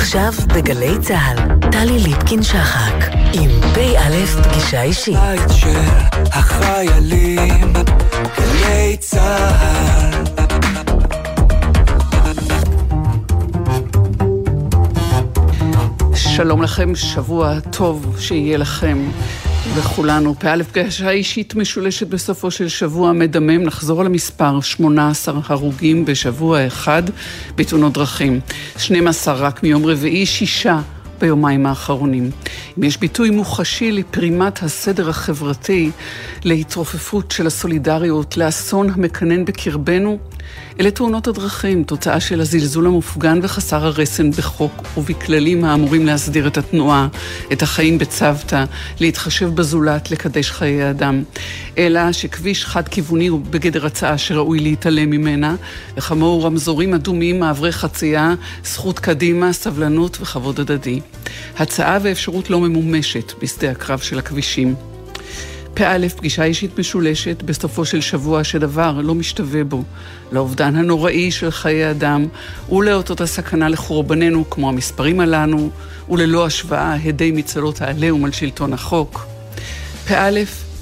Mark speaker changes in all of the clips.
Speaker 1: עכשיו בגלי צה"ל, טלי ליפקין-שחק, עם פ"א פגישה אישית.
Speaker 2: בית של החיילים, גלי צה"ל.
Speaker 3: שלום לכם, שבוע טוב שיהיה לכם. וכולנו. פ"א פגשה אישית משולשת בסופו של שבוע מדמם. נחזור על המספר, 18 הרוגים בשבוע אחד בתאונות דרכים. 12 רק מיום רביעי, שישה ביומיים האחרונים. אם יש ביטוי מוחשי לפרימת הסדר החברתי, להתרופפות של הסולידריות, לאסון המקנן בקרבנו, אלה תאונות הדרכים, תוצאה של הזלזול המופגן וחסר הרסן בחוק ובכללים האמורים להסדיר את התנועה, את החיים בצוותא, להתחשב בזולת, לקדש חיי אדם. אלא שכביש חד-כיווני הוא בגדר הצעה שראוי להתעלם ממנה, וכמוהו רמזורים אדומים, מעברי חצייה, זכות קדימה, סבלנות וכבוד הדדי. הצעה ואפשרות לא ממומשת בשדה הקרב של הכבישים. פא', פגישה אישית משולשת בסופו של שבוע שדבר לא משתווה בו, לאובדן הנוראי של חיי אדם ולאותות הסכנה לחורבננו כמו המספרים הללו, וללא השוואה הדי מצלות העליהום על שלטון החוק. פא',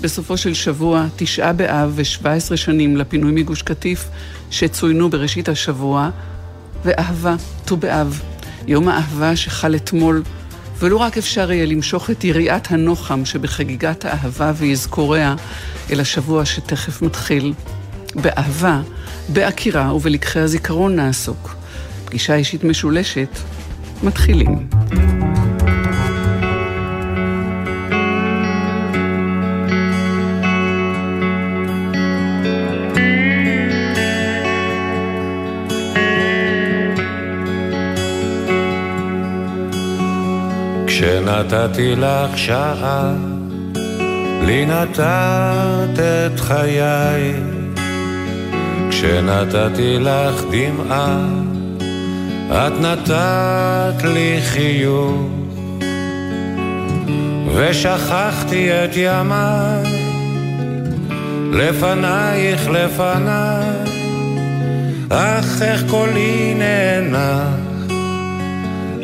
Speaker 3: בסופו של שבוע, תשעה באב ו-17 שנים לפינוי מגוש קטיף שצוינו בראשית השבוע, ואהבה, ט"ו באב, יום האהבה שחל אתמול ולו רק אפשר יהיה למשוך את יריעת הנוחם שבחגיגת האהבה ואזכוריה אל השבוע שתכף מתחיל. באהבה, בעקירה ובלקחי הזיכרון נעסוק. פגישה אישית משולשת, מתחילים.
Speaker 4: כשנתתי לך שעה, לי נתת את חיי. כשנתתי לך דמעה, את נתת לי חיוך. ושכחתי את ימיי, לפנייך לפניי, אך איך קולי נאנח.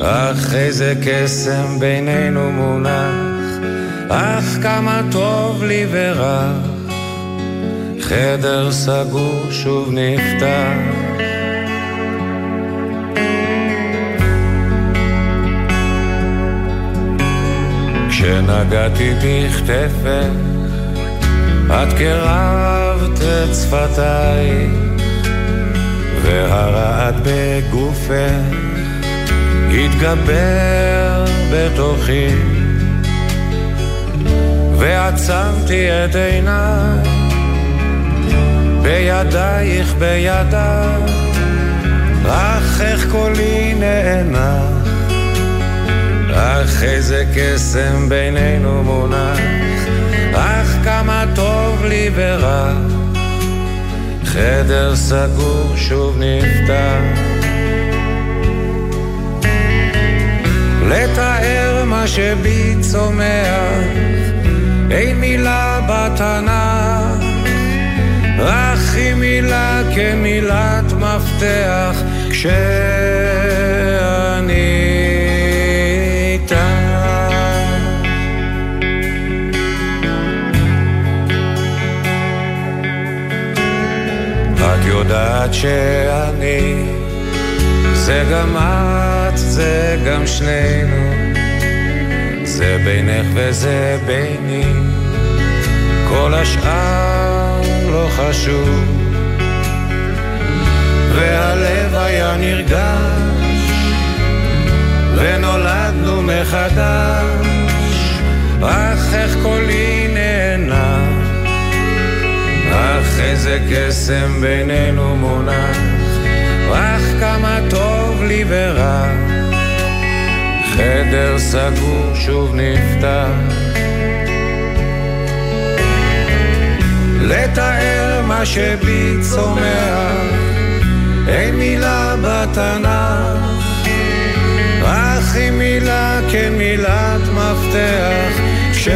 Speaker 4: אך איזה קסם בינינו מונח, אך כמה טוב לי ורח, חדר סגור שוב נפתח. כשנגעתי בכתפך, את קרבת את שפתיי, והרעד בגופך התגבר בתוכי ועצמתי את עיניי בידייך בידיי אך איך קולי נאנח אך איזה קסם בינינו מונח אך כמה טוב לי ורע חדר סגור שוב נפתח לתאר מה שבי צומח, אין מילה בתנ"ך, רק היא מילה כמילת מפתח, איתה. את יודעת שאני זה גם את, זה גם שנינו, זה בינך וזה ביני, כל השאר לא חשוב. והלב היה נרגש, ונולדנו מחדש, אך איך קולי נהנה, אך איזה קסם בינינו מונח. אך כמה טוב לי ורע, חדר סגור שוב נפתח. לתאר מה שבי צומח, אין מילה בתנ"ך, אך היא מילה כמילת מפתח, כש...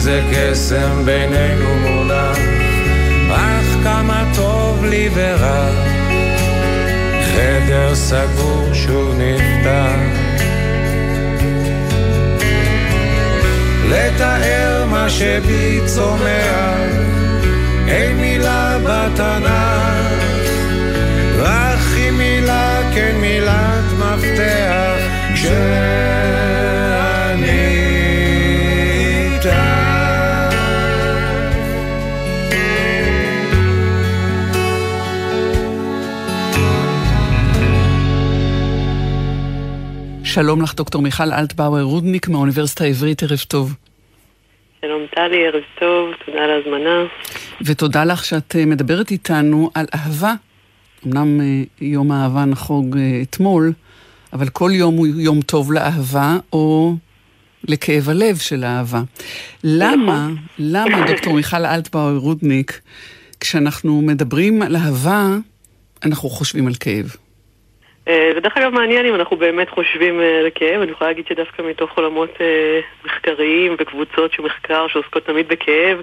Speaker 4: איזה קסם בינינו מונח, אך כמה טוב לי ורע. חדר סגור שוב נפתח. לתאר מה שבי צומח, אין מילה בתנ"ך, רק היא מילה כן מילת מפתח, כשאני
Speaker 3: שלום לך, דוקטור מיכל אלטבאואר רודניק מהאוניברסיטה העברית, ערב טוב.
Speaker 5: שלום טלי, ערב טוב, תודה על ההזמנה.
Speaker 3: ותודה לך שאת אה, מדברת איתנו על אהבה. אמנם אה, יום האהבה נחוג אה, אתמול, אבל כל יום הוא יום טוב לאהבה, או לכאב הלב של האהבה. למה, למה, דוקטור מיכל אלטבאואר רודניק, כשאנחנו מדברים על אהבה, אנחנו חושבים על כאב?
Speaker 5: אה, ודרך אגב מעניין אם אנחנו באמת חושבים אה, לכאב, אני יכולה להגיד שדווקא מתוך עולמות אה, מחקריים וקבוצות של מחקר שעוסקות תמיד בכאב,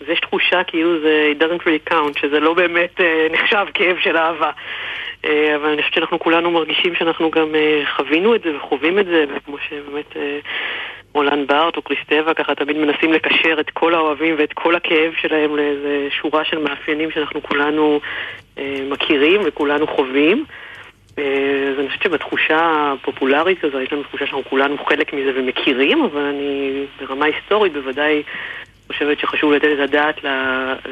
Speaker 5: אז יש תחושה כאילו זה it doesn't really count, שזה לא באמת נחשב כאב של אהבה. אבל אני חושבת שאנחנו כולנו מרגישים שאנחנו גם חווינו את זה וחווים את זה, וכמו שבאמת רולן בארט או קריסטבה ככה תמיד מנסים לקשר את כל האוהבים ואת כל הכאב שלהם לאיזה שורה של מאפיינים שאנחנו כולנו מכירים וכולנו חווים. אז אני חושבת שבתחושה הפופולרית הזו, יש לנו תחושה שאנחנו כולנו חלק מזה ומכירים, אבל אני ברמה היסטורית בוודאי חושבת שחשוב לתת את הדעת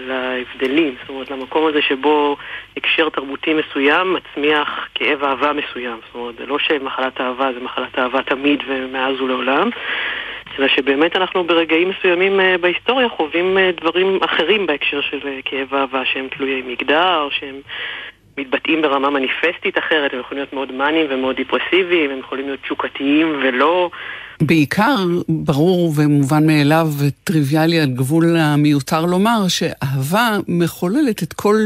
Speaker 5: להבדלים, זאת אומרת למקום הזה שבו הקשר תרבותי מסוים מצמיח כאב אהבה מסוים, זאת אומרת זה לא שמחלת אהבה זה מחלת אהבה תמיד ומאז ולעולם, אלא שבאמת אנחנו ברגעים מסוימים אה, בהיסטוריה חווים אה, דברים אחרים בהקשר של אה, כאב אהבה שהם תלויי מגדר, שהם מתבטאים ברמה מניפסטית אחרת, הם יכולים להיות מאוד מאניים ומאוד דיפרסיביים, הם יכולים להיות תשוקתיים ולא...
Speaker 3: בעיקר ברור ומובן מאליו וטריוויאלי על גבול המיותר לומר שאהבה מחוללת את כל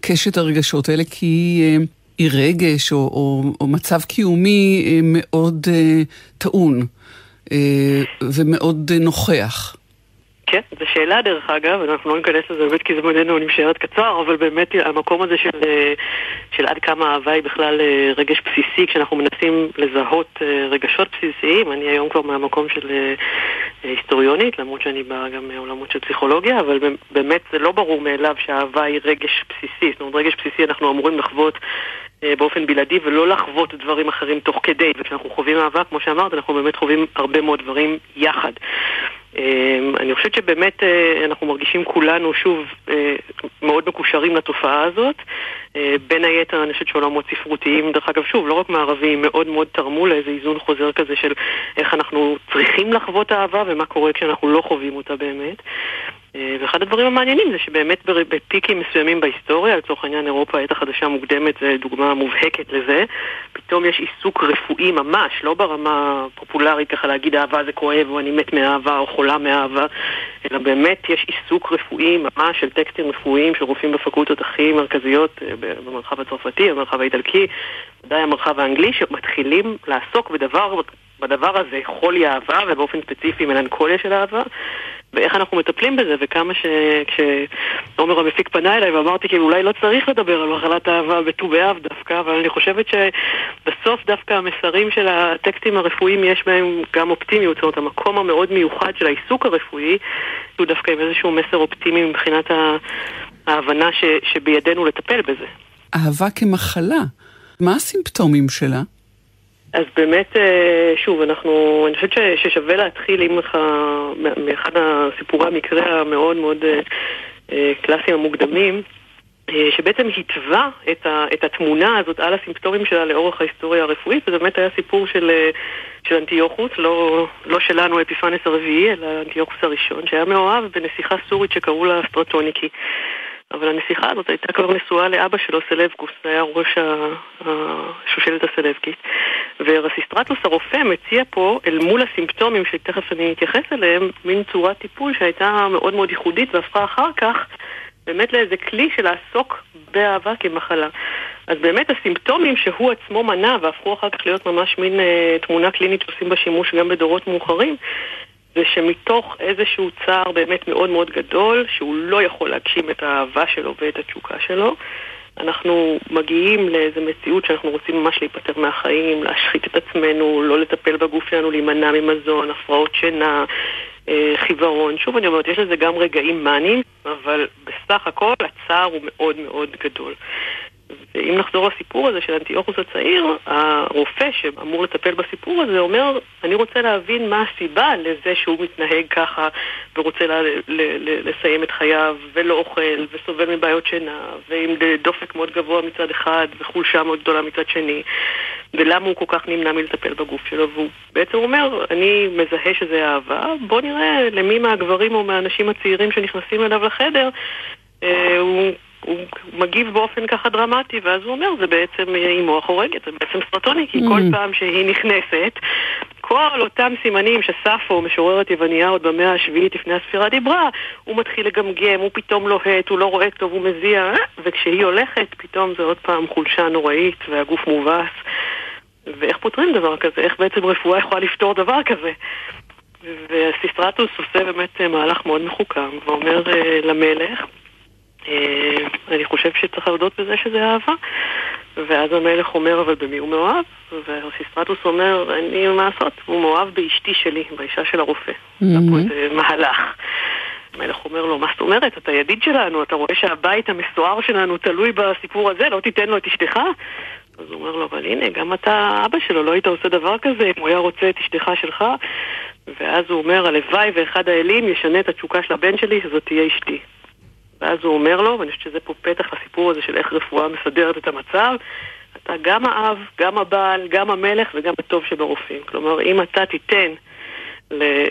Speaker 3: קשת הרגשות האלה כי היא, היא רגש או, או, או מצב קיומי אה, מאוד uh, טעון ומאוד נוכח.
Speaker 5: כן, זו שאלה דרך אגב, אנחנו לא ניכנס לזה באמת כי זמננו נמשארת קצר, אבל באמת המקום הזה של, אה, של עד כמה אהבה היא בכלל אה, רגש בסיסי, כשאנחנו מנסים לזהות אה, רגשות בסיסיים, אני היום כבר מהמקום של היסטוריונית, למרות שאני באה גם מעולמות של פסיכולוגיה, אבל באמת זה לא ברור מאליו שהאהבה היא רגש בסיסי, זאת אומרת רגש בסיסי אנחנו אמורים לחוות באופן בלעדי ולא לחוות דברים אחרים תוך כדי, וכשאנחנו חווים אהבה, כמו שאמרת, אנחנו באמת חווים הרבה מאוד דברים יחד. אמ, אני חושבת שבאמת אה, אנחנו מרגישים כולנו, שוב, אה, מאוד מקושרים לתופעה הזאת. אה, בין היתר, אני חושבת שעולמות ספרותיים, דרך אגב, שוב, לא רק מערביים, מאוד מאוד תרמו לאיזה איזון חוזר כזה של איך אנחנו צריכים לחוות אהבה ומה קורה כשאנחנו לא חווים אותה באמת. אה, ואחד הדברים המעניינים זה שבאמת בפיקים מסוימים בהיסטוריה, לצורך העניין אירופה העת החדשה מוקדמת זה דוגמה מובהקת לזה, פתאום יש עיסוק רפואי ממש, לא ברמה פופולרית ככה להגיד אהבה זה כואב או אני מת מאהבה או חולה מאהבה, אלא באמת יש עיסוק רפואי ממש של טקסטים רפואיים של רופאים בפקולטות הכי מרכזיות אה, במרחב הצרפתי, במרחב האיטלקי, ודאי המרחב האנגלי, שמתחילים לעסוק בדבר, בדבר הזה, חולי אהבה ובאופן ספציפי מלנכוליה של אהבה. ואיך אנחנו מטפלים בזה, וכמה ש... כשעומר המפיק פנה אליי ואמרתי כאילו אולי לא צריך לדבר על מחלת אהבה בט"ו באב דווקא, אבל אני חושבת שבסוף דווקא המסרים של הטקסטים הרפואיים יש בהם גם אופטימיות, זאת אומרת המקום המאוד מיוחד של העיסוק הרפואי הוא דווקא עם איזשהו מסר אופטימי מבחינת ההבנה ש... שבידינו לטפל בזה.
Speaker 3: אהבה כמחלה, מה הסימפטומים שלה?
Speaker 5: אז באמת, אה, שוב, אנחנו, אני חושבת ששווה להתחיל עם לך, מאחד הסיפורי המקרה המאוד מאוד אה, אה, קלאסיים המוקדמים, שבעצם התווה את, ה, את התמונה הזאת על הסימפטומים שלה לאורך ההיסטוריה הרפואית, וזה באמת היה סיפור של, של אנטיוכוס, לא, לא שלנו אפיפנס הרביעי, אלא אנטיוכוס הראשון, שהיה מאוהב בנסיכה סורית שקראו לה סטרטוניקי. אבל הנסיכה הזאת הייתה כבר נשואה לאבא שלו, סלווקוס, זה היה ראש השושלת הסלווקית. וארסיסטרטוס הרופא מציע פה, אל מול הסימפטומים שתכף אני אתייחס אליהם, מין צורת טיפול שהייתה מאוד מאוד ייחודית והפכה אחר כך באמת לאיזה כלי של לעסוק באהבה כמחלה. אז באמת הסימפטומים שהוא עצמו מנה והפכו אחר כך להיות ממש מין אה, תמונה קלינית שעושים בה שימוש גם בדורות מאוחרים, זה שמתוך איזשהו צער באמת מאוד מאוד גדול, שהוא לא יכול להגשים את האהבה שלו ואת התשוקה שלו, אנחנו מגיעים לאיזו מציאות שאנחנו רוצים ממש להיפטר מהחיים, להשחית את עצמנו, לא לטפל בגוף שלנו, להימנע ממזון, הפרעות שינה, אה, חיוורון. שוב אני אומרת, יש לזה גם רגעים מאניים, אבל בסך הכל הצער הוא מאוד מאוד גדול. ואם נחזור לסיפור הזה של אנטיוכוס הצעיר, הרופא שאמור לטפל בסיפור הזה אומר, אני רוצה להבין מה הסיבה לזה שהוא מתנהג ככה ורוצה ל- ל- ל- לסיים את חייו ולא אוכל וסובל מבעיות שינה ועם דופק מאוד גבוה מצד אחד וחולשה מאוד גדולה מצד שני ולמה הוא כל כך נמנע מלטפל בגוף שלו? והוא בעצם אומר, אני מזהה שזה אהבה, בוא נראה למי מהגברים או מהאנשים הצעירים שנכנסים אליו לחדר אה, הוא הוא מגיב באופן ככה דרמטי, ואז הוא אומר, זה בעצם אימו החורגת, זה בעצם סרטוני, כי כל mm. פעם שהיא נכנסת, כל אותם סימנים שספו, משוררת יווניה עוד במאה השביעית לפני הספירה דיברה, הוא מתחיל לגמגם, הוא פתאום לוהט, הוא לא רואה טוב, הוא מזיע, וכשהיא הולכת, פתאום זה עוד פעם חולשה נוראית והגוף מובס. ואיך פותרים דבר כזה? איך בעצם רפואה יכולה לפתור דבר כזה? והסיסטרטוס עושה באמת מהלך מאוד מחוכם, ואומר למלך, אה, אני חושב שצריך להודות בזה שזה אהבה. ואז המלך אומר, אבל במי הוא מאוהב? והסיסטרטוס אומר, אין לי מה לעשות, הוא מאוהב באשתי שלי, באישה של הרופא. זה פה איזה מהלך. המלך אומר לו, מה זאת אומרת? אתה ידיד שלנו, אתה רואה שהבית המסוער שלנו תלוי בסיפור הזה, לא תיתן לו את אשתך? אז הוא אומר לו, אבל הנה, גם אתה אבא שלו, לא היית עושה דבר כזה אם הוא היה רוצה את אשתך שלך? ואז הוא אומר, הלוואי ואחד האלים ישנה את התשוקה של הבן שלי, שזאת תהיה אשתי. ואז הוא אומר לו, ואני חושבת שזה פה פתח לסיפור הזה של איך רפואה מסדרת את המצב, אתה גם האב, גם הבעל, גם המלך וגם הטוב שברופאים. כלומר, אם אתה תיתן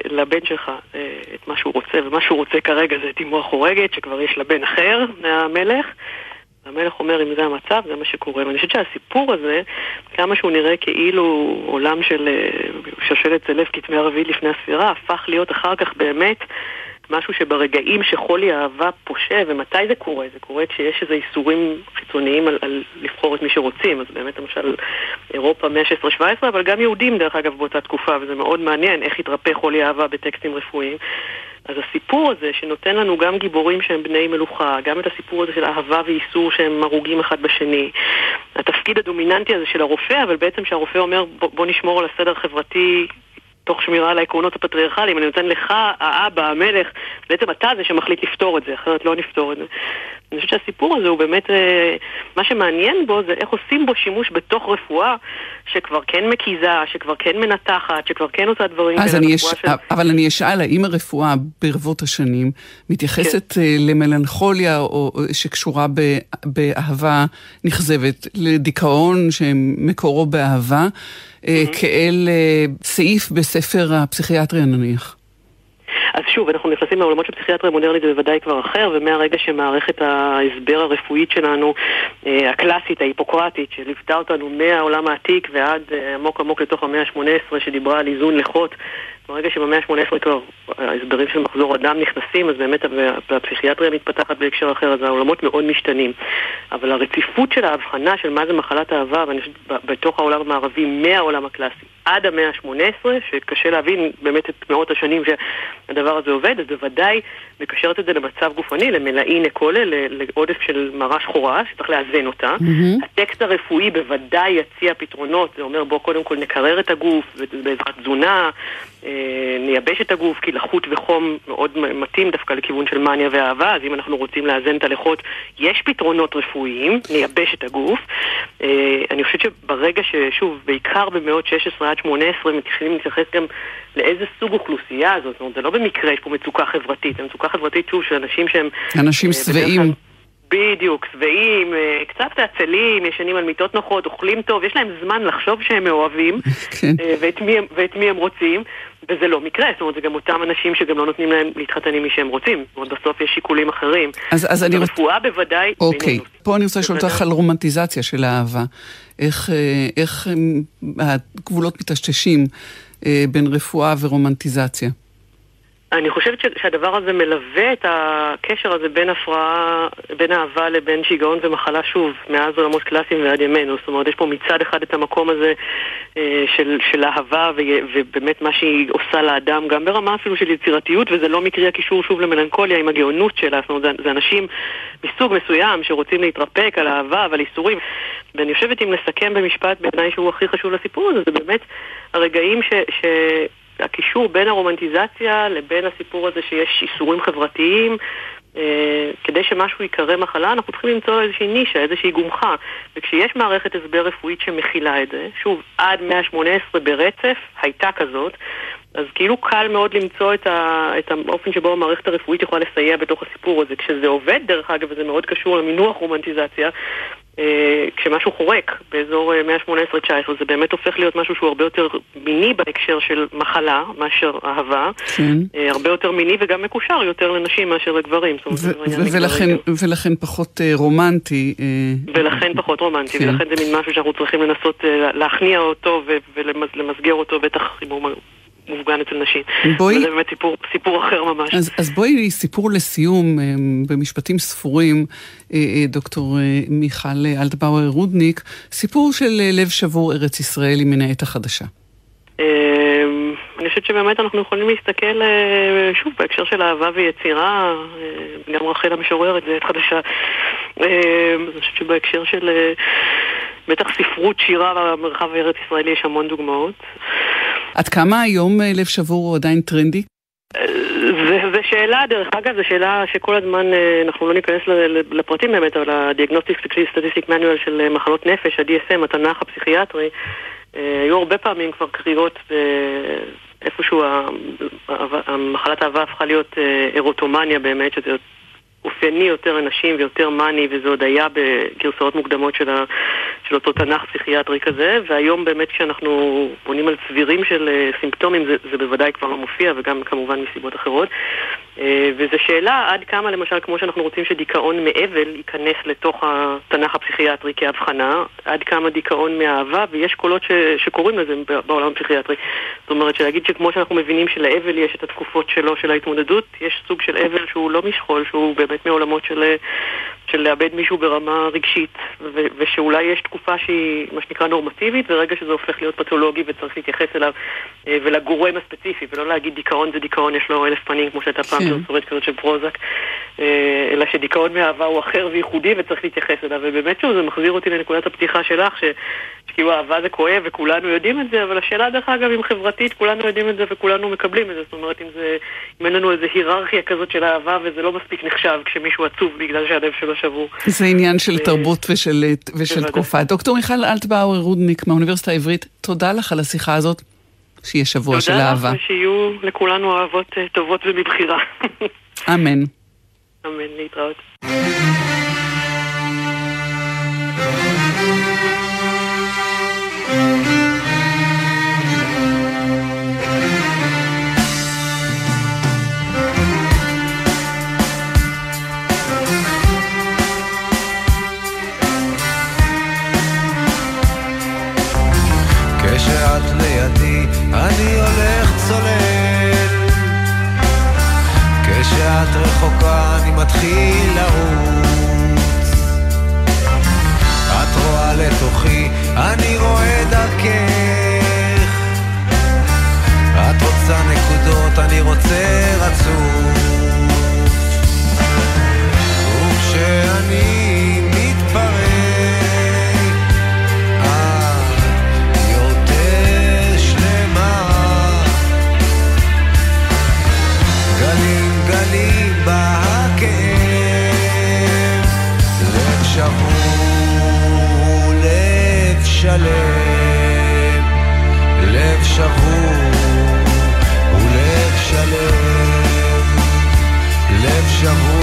Speaker 5: לבן שלך אה, את מה שהוא רוצה, ומה שהוא רוצה כרגע זה את אמו החורגת, שכבר יש לה בן אחר מהמלך, המלך אומר, אם זה המצב, זה מה שקורה. ואני חושבת שהסיפור הזה, כמה שהוא נראה כאילו עולם של אה, שושלת צלף כתמי ערבית לפני הספירה, הפך להיות אחר כך באמת משהו שברגעים שחולי אהבה פושה, ומתי זה קורה? זה קורה כשיש איזה איסורים חיצוניים על, על לבחור את מי שרוצים, אז באמת למשל אירופה 116-17, אבל גם יהודים דרך אגב באותה תקופה, וזה מאוד מעניין איך התרפא חולי אהבה בטקסטים רפואיים. אז הסיפור הזה שנותן לנו גם גיבורים שהם בני מלוכה, גם את הסיפור הזה של אהבה ואיסור שהם הרוגים אחד בשני, התפקיד הדומיננטי הזה של הרופא, אבל בעצם שהרופא אומר בוא, בוא נשמור על הסדר החברתי תוך שמירה על העקרונות הפטריארכליים, אני נותן לך, האבא, המלך, בעצם אתה זה שמחליט לפתור את זה, אחרת לא נפתור את זה. אני חושבת שהסיפור הזה הוא באמת, אה, מה שמעניין בו זה איך עושים בו שימוש בתוך רפואה שכבר כן מקיזה, שכבר כן מנתחת, שכבר כן עושה דברים
Speaker 3: אז אני יש... של... אבל אני אשאל, האם הרפואה ברבות השנים מתייחסת כן. אה, למלנכוליה או, שקשורה ב, באהבה נכזבת, לדיכאון שמקורו באהבה. כאל סעיף בספר הפסיכיאטריה נניח?
Speaker 5: אז שוב, אנחנו נכנסים לעולמות של פסיכיאטריה מודרנית זה בוודאי כבר אחר, ומהרגע שמערכת ההסבר הרפואית שלנו, אה, הקלאסית, ההיפוקרטית, שליוותה אותנו מהעולם העתיק ועד אה, עמוק עמוק לתוך המאה ה-18, שדיברה על איזון לחות, ברגע שבמאה ה-18 כבר ההסברים של מחזור אדם נכנסים, אז באמת הפסיכיאטריה מתפתחת בהקשר אחר, אז העולמות מאוד משתנים. אבל הרציפות של ההבחנה של מה זה מחלת אהבה, ואני חושבת בתוך העולם המערבי, מהעולם הקלאסי עד המאה ה-18, שקשה להבין באמת את מאות השנים שהדבר הזה עובד, אז בוודאי מקשרת את זה למצב גופני, למלאי נקולה, לעודף של מרה שחורה, שצריך לאזן אותה. Mm-hmm. הטקסט הרפואי בוודאי יציע פתרונות, זה אומר בוא קודם כל נקרר את הגוף, בעזרת תזונה, אה, נייבש את הגוף, כי לחות וחום מאוד מתאים דווקא לכיוון של מניה ואהבה, אז אם אנחנו רוצים לאזן את הלחות, יש פתרונות רפואיים, נייבש את הגוף. אה, אני חושבת שברגע ששוב, בעיקר במאות 16 עד 18, מתחילים להתייחס גם לאיזה סוג אוכלוסייה הזאת, זאת אומרת, זה לא במקרה יש פה מצוקה חברתית, זו מצוקה חברתית, שוב, של אנשים שהם...
Speaker 3: אנשים אה, שבעים.
Speaker 5: בדיוק, שבעים, קצת עצלים, ישנים על מיטות נוחות, אוכלים טוב, יש להם זמן לחשוב שהם מאוהבים, כן. ואת, מי, ואת מי הם רוצים, וזה לא מקרה, זאת אומרת, זה גם אותם אנשים שגם לא נותנים להם להתחתן עם מי שהם רוצים. זאת אומרת, בסוף יש שיקולים אחרים.
Speaker 3: אז, אז אני
Speaker 5: רוצה... רפואה בוודאי...
Speaker 3: אוקיי, בינינו. פה אני רוצה לשאול אותך על רומנטיזציה של האהבה. איך, אה, איך הגבולות מטשטשים אה, בין רפואה ורומנטיזציה?
Speaker 5: אני חושבת שהדבר הזה מלווה את הקשר הזה בין הפרעה, בין אהבה לבין שיגעון ומחלה שוב, מאז עולמות קלאסיים ועד ימינו. זאת אומרת, יש פה מצד אחד את המקום הזה אה, של, של אהבה ו, ובאמת מה שהיא עושה לאדם, גם ברמה אפילו של יצירתיות, וזה לא מקרי הקישור שוב למלנכוליה עם הגאונות שלה. זאת אומרת, זה, זה אנשים מסוג מסוים שרוצים להתרפק על אהבה ועל איסורים. ואני חושבת אם נסכם במשפט בעיניי שהוא הכי חשוב לסיפור הזה, זה באמת הרגעים ש... ש הקישור בין הרומנטיזציה לבין הסיפור הזה שיש איסורים חברתיים, אה, כדי שמשהו ייקרא מחלה, אנחנו צריכים למצוא איזושהי נישה, איזושהי גומחה. וכשיש מערכת הסבר רפואית שמכילה את זה, שוב, עד 118 ברצף הייתה כזאת, אז כאילו קל מאוד למצוא את, ה, את האופן שבו המערכת הרפואית יכולה לסייע בתוך הסיפור הזה. כשזה עובד, דרך אגב, וזה מאוד קשור למינוח רומנטיזציה, כשמשהו חורק באזור 118-19, אה, זה באמת הופך להיות משהו שהוא הרבה יותר מיני בהקשר של מחלה מאשר אהבה. כן. אה, הרבה יותר מיני וגם מקושר יותר לנשים מאשר לגברים.
Speaker 3: ולכן, ולכן פחות רומנטי.
Speaker 5: ולכן פחות רומנטי, כן. ולכן זה מין משהו שאנחנו צריכים לנסות להכניע אותו ולמסגר אותו, בטח אם הוא מופגן אצל נשים. בואי... וזה באמת סיפור, סיפור אחר ממש.
Speaker 3: אז, אז בואי סיפור לסיום, אה, במשפטים ספורים, אה, אה, דוקטור מיכל אלטבאואר רודניק, סיפור של לב שבור ארץ ישראל עם מנהלת החדשה.
Speaker 5: אני חושבת שבאמת אנחנו יכולים להסתכל, שוב, בהקשר של אהבה ויצירה, גם רחל המשוררת, זה חדשה. אני חושבת שבהקשר של... בטח ספרות שירה במרחב הארץ ישראלי יש המון דוגמאות.
Speaker 3: עד כמה היום אה, לב שבור הוא עדיין טרנדי?
Speaker 5: זו שאלה, דרך אגב, זו שאלה שכל הזמן, אה, אנחנו לא ניכנס לפרטים באמת, אבל ה-Diagnostic Statistic Manual של אה, מחלות נפש, ה-DSM, התנ"ך הפסיכיאטרי, היו הרבה פעמים כבר קריאות איפשהו מחלת האהבה הפכה להיות אירוטומניה באמת, שזה אופייני יותר לנשים ויותר מאני, וזה עוד היה בגרסאות מוקדמות של, ה, של אותו תנ"ך פסיכיאטרי כזה, והיום באמת כשאנחנו בונים על צבירים של אה, סימפטומים זה, זה בוודאי כבר לא מופיע, וגם כמובן מסיבות אחרות. אה, וזו שאלה עד כמה למשל, כמו שאנחנו רוצים שדיכאון מאבל ייכנס לתוך התנ"ך הפסיכיאטרי כהבחנה, עד כמה דיכאון מאהבה, ויש קולות ש, שקוראים לזה בעולם הפסיכיאטרי. זאת אומרת, שלהגיד שכמו שאנחנו מבינים שלאבל יש את התקופות שלו של ההתמודדות, יש סוג של אבל שהוא לא משכול, שהוא באמת מעולמות של, של לאבד מישהו ברמה רגשית, ו, ושאולי יש תקופה שהיא מה שנקרא נורמטיבית, ורגע שזה הופך להיות פתולוגי וצריך להתייחס אליו אה, ולגורם הספציפי, ולא להגיד דיכאון זה דיכאון, יש לו אלף פנים, כמו שהייתה פעם פרסומת כן. כזאת של פרוזק, אה, אלא שדיכאון מאהבה הוא אחר וייחודי וצריך להתייחס אליו, ובאמת שוב, זה מחזיר אותי לנקודת הפתיחה שלך, ש... שכאילו אהבה זה כואב וכולנו יודעים את זה, אבל השאלה דרך אגב אם חברתית כולנו יודעים את זה וכולנו מקבלים את זה, זאת אומרת אם, זה, אם אין לנו איזו היררכיה כזאת של אהבה וזה לא מספיק נחשב כשמישהו עצוב בגלל שהלב שלו שבור.
Speaker 3: זה עניין של תרבות ושל, ושל תקופה. דוקטור מיכל אלטבאואר רודניק מהאוניברסיטה העברית, תודה לך על השיחה הזאת. שיהיה שבוע של אהבה.
Speaker 5: תודה לך ושיהיו לכולנו אהבות אה, טובות ומבחירה.
Speaker 3: אמן.
Speaker 5: אמן, להתראות.
Speaker 2: כשאת רחוקה אני מתחיל לרוץ. את רואה לתוכי, אני רואה דרכך. את רוצה נקודות, אני רוצה רצוף שבור ולב שלם, לב שבור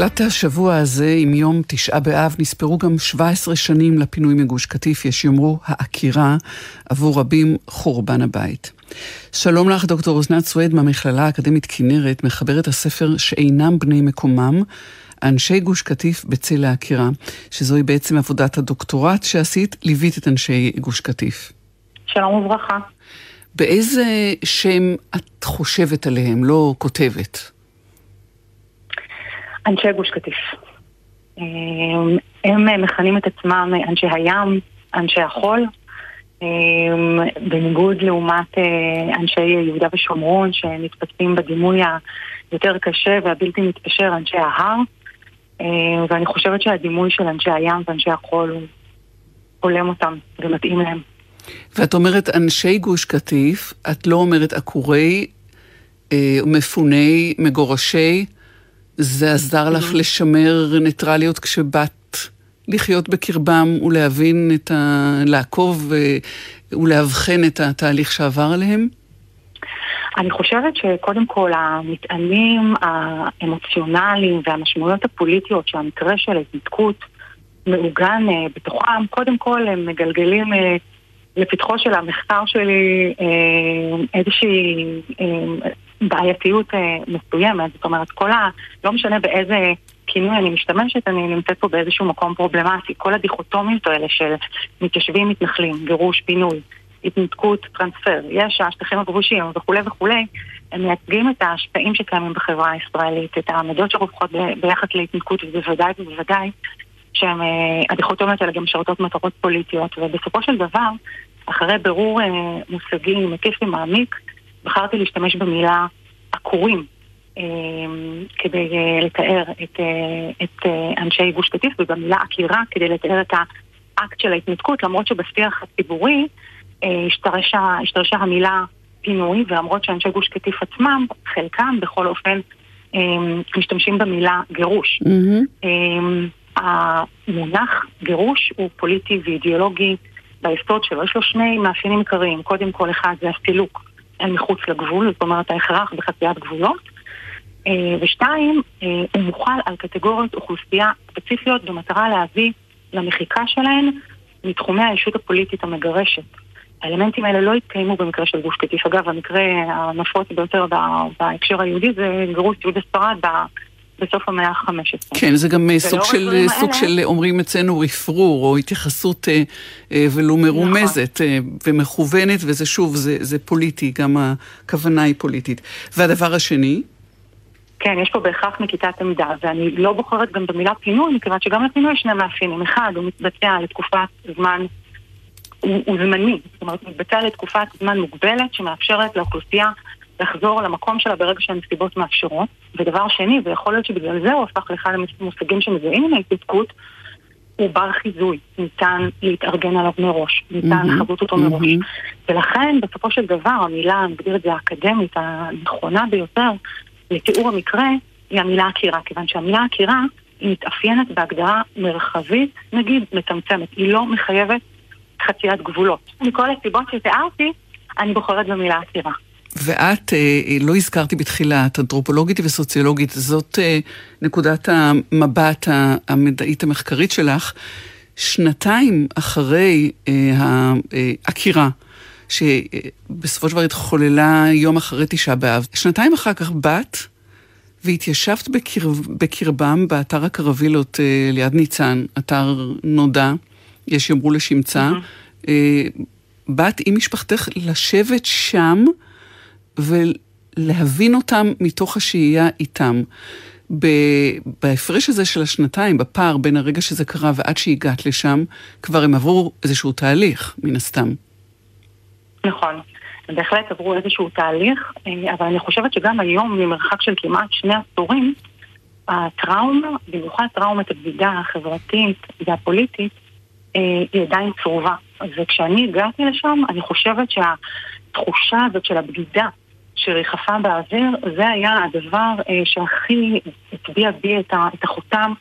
Speaker 3: בתחילת השבוע הזה, עם יום תשעה באב, נספרו גם 17 שנים לפינוי מגוש קטיף, יש יאמרו העקירה, עבור רבים חורבן הבית. שלום לך, דוקטור אוזנת סואד מהמכללה האקדמית כנרת, מחברת הספר שאינם בני מקומם, אנשי גוש קטיף בצל העקירה, שזוהי בעצם עבודת הדוקטורט שעשית, ליווית את אנשי גוש קטיף.
Speaker 6: שלום וברכה.
Speaker 3: באיזה שם את חושבת עליהם, לא כותבת?
Speaker 6: אנשי גוש קטיף. הם, הם מכנים את עצמם אנשי הים, אנשי החול, הם, בניגוד לעומת אה, אנשי יהודה ושומרון שנתפסים בדימוי היותר קשה והבלתי מתפשר, אנשי ההר. אה, ואני חושבת שהדימוי של אנשי הים ואנשי החול הוא הולם אותם ומתאים להם.
Speaker 3: ואת אומרת אנשי גוש קטיף, את לא אומרת עקורי, אה, מפוני, מגורשי. זה עזר לך לשמר ניטרליות כשבאת לחיות בקרבם ולהבין את ה... לעקוב ולאבחן את התהליך שעבר עליהם?
Speaker 6: אני חושבת שקודם כל המטענים האמוציונליים והמשמעויות הפוליטיות שהמקרה של ההתנתקות מעוגן בתוכם, קודם כל הם מגלגלים לפתחו של המחקר שלי איזושהי בעייתיות מסוימת, זאת אומרת כל ה... לא משנה באיזה כינוי אני משתמשת, אני נמצאת פה באיזשהו מקום פרובלמטי. כל הדיכוטומיות האלה של מתיישבים מתנחלים, גירוש, פינוי, התנתקות, טרנספר, יש השטחים הכבושים וכולי וכולי, הם מייצגים את ההשפעים שקיימים בחברה הישראלית, את העמדות שרווחות ביחס להתנתקות, ובוודאי ובוודאי שהדיכוטומיות האלה גם משרתות מטרות פוליטיות, ובסופו של דבר, אחרי בירור מושגי מקיף ומעמיק, בחרתי להשתמש במילה עקורים כדי לתאר את, את אנשי גוש קטיף ובמילה עקירה כדי לתאר את האקט של ההתנתקות למרות שבשיח הציבורי השתרשה, השתרשה המילה פינוי ולמרות שאנשי גוש קטיף עצמם, חלקם בכל אופן משתמשים במילה גירוש. Mm-hmm. המונח גירוש הוא פוליטי ואידיאולוגי ביסוד שלו. יש לו שני מאפיינים עיקריים. קודם כל, אחד זה הסילוק מחוץ לגבול, זאת אומרת ההכרח בחציית גבולות. אה, ושתיים, אה, הוא מוחל על קטגוריות אוכלוסייה ספציפיות במטרה להביא למחיקה שלהן מתחומי האישות הפוליטית המגרשת. האלמנטים האלה לא התקיימו במקרה של גוש קטיף. אגב, המקרה הנפוץ ביותר בהקשר היהודי זה גירוש יהודי ספרד בסוף המאה ה-15.
Speaker 3: כן, זה גם אה, סוג של, אה, סוג של, אומרים אצלנו, רפרור, או התייחסות אה, אה, ולו מרומזת נכון. אה, ומכוונת, וזה שוב, זה, זה פוליטי, גם הכוונה היא פוליטית. והדבר השני?
Speaker 6: כן, יש פה בהכרח נקיטת עמדה, ואני לא בוחרת גם במילה פינוי, מכיוון שגם לפינוי יש שני מאפיינים. אחד, הוא מתבצע לתקופת זמן, הוא, הוא זמני, זאת אומרת, הוא מתבצע לתקופת זמן מוגבלת, שמאפשרת לאוכלוסייה לחזור למקום שלה ברגע שהנסיבות מאפשרות. ודבר שני, ויכול להיות שבגלל זה הוא הפך לאחד המושגים שמזהים עם ההתעסקות, הוא בר חיזוי, ניתן להתארגן עליו מראש, ניתן mm-hmm, לחזות אותו mm-hmm. מראש. ולכן, בסופו של דבר, המילה, נגדיר את זה האקדמית, הנכונה ביותר לתיאור המקרה, היא המילה עקירה, כיוון שהמילה עקירה היא מתאפיינת בהגדרה מרחבית, נגיד, מצמצמת. היא לא מחייבת חציית גבולות. מכל הסיבות שתיארתי, אני בוחרת במילה עקירה.
Speaker 3: ואת, אה, לא הזכרתי בתחילה, את אנתרופולוגית וסוציולוגית, זאת אה, נקודת המבט המדעית המחקרית שלך. שנתיים אחרי אה, העקירה, שבסופו של דבר התחוללה יום אחרי תשעה באב, שנתיים אחר כך באת והתיישבת בקרב, בקרבם באתר הקרווילות ליד ניצן, אתר נודע, יש יאמרו לשמצה. Mm-hmm. באת עם משפחתך לשבת שם. ולהבין אותם מתוך השהייה איתם. בהפרש הזה של השנתיים, בפער בין הרגע שזה קרה ועד שהגעת לשם, כבר הם עברו איזשהו תהליך, מן הסתם.
Speaker 6: נכון. הם בהחלט עברו איזשהו תהליך, אה, אבל אני חושבת שגם היום, ממרחק של כמעט שני עשורים, הטראומה, במיוחד טראומת הבגידה החברתית והפוליטית, אה, היא עדיין צרובה. וכשאני הגעתי לשם, אני חושבת שהתחושה הזאת של הבגידה שריחפה באוויר, זה היה הדבר אה, שהכי הטביע בי את, ה, את החותם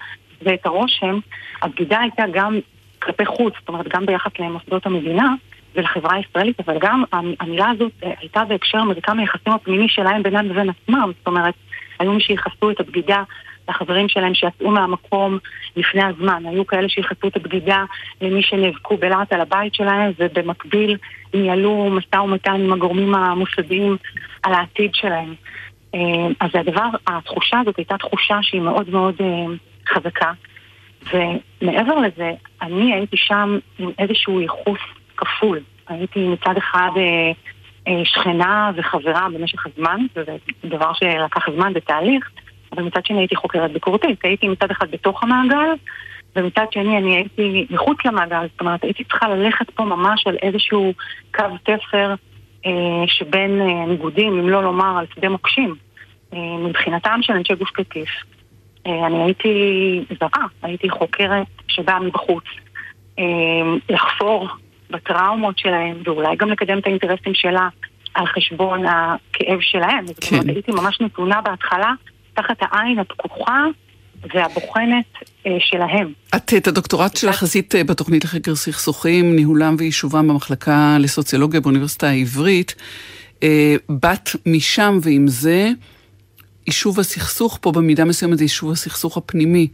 Speaker 6: ואת הרושם. הבגידה הייתה גם כלפי חוץ, זאת אומרת גם ביחס למוסדות המדינה ולחברה הישראלית, אבל גם המילה הזאת אה, הייתה בהקשר מרקם היחסים הפנימי שלהם בינם לבין עצמם, זאת אומרת, היו מי שייחסו את הבגידה לחברים שלהם שיצאו מהמקום לפני הזמן. היו כאלה שייחסו את הבגידה למי שנאבקו בלהט על הבית שלהם, ובמקביל ניהלו משא ומתן עם הגורמים המוסדיים על העתיד שלהם. אה, אז הדבר, התחושה הזאת הייתה תחושה שהיא מאוד מאוד אה, חזקה. ומעבר לזה, אני הייתי שם עם איזשהו ייחוס כפול. הייתי מצד אחד אה, שכנה וחברה במשך הזמן, וזה דבר שלקח זמן בתהליך, אבל מצד שני הייתי חוקרת ביקורתית. הייתי מצד אחד בתוך המעגל, ומצד שני אני הייתי מחוץ למעגל, זאת אומרת הייתי צריכה ללכת פה ממש על איזשהו קו תפר אה, שבין אה, ניגודים, אם לא לומר על שדה מוקשים, אה, מבחינתם של אנשי גוש קטיף. אה, אני הייתי זרה, הייתי חוקרת שבאה מבחוץ, אה, לחפור בטראומות שלהם, ואולי גם לקדם את האינטרסים שלה על חשבון הכאב שלהם. כן. זאת אומרת, הייתי ממש נתונה בהתחלה תחת העין הפקוחה והבוחנת אה, שלהם.
Speaker 3: את את הדוקטורט שלך עשית אה, בתוכנית לחקר סכסוכים, ניהולם ויישובם במחלקה לסוציולוגיה באוניברסיטה העברית. אה, באת משם ועם זה יישוב הסכסוך פה במידה מסוימת זה יישוב הסכסוך הפנימי,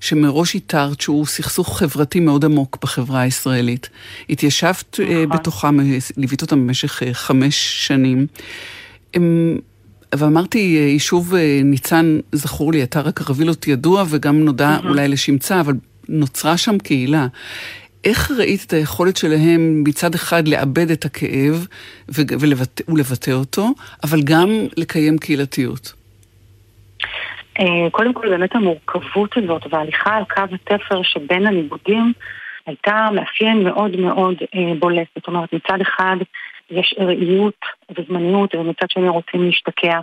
Speaker 3: שמראש איתרת שהוא סכסוך חברתי מאוד עמוק בחברה הישראלית. התיישבת נכון. בתוכם, ליווית אותם במשך חמש שנים. ואמרתי, יישוב ניצן, זכור לי, אתר הקרווילות ידוע וגם נודע mm-hmm. אולי לשמצה, אבל נוצרה שם קהילה. איך ראית את היכולת שלהם מצד אחד לאבד את הכאב ולבטא, ולבטא אותו, אבל גם לקיים קהילתיות?
Speaker 6: אה, קודם כל באמת המורכבות הזאת וההליכה על קו התפר שבין הניגודים הייתה מאפיין מאוד מאוד אה, בולט. זאת אומרת, מצד אחד יש ארעיות וזמניות, ומצד שני רוצים להשתקע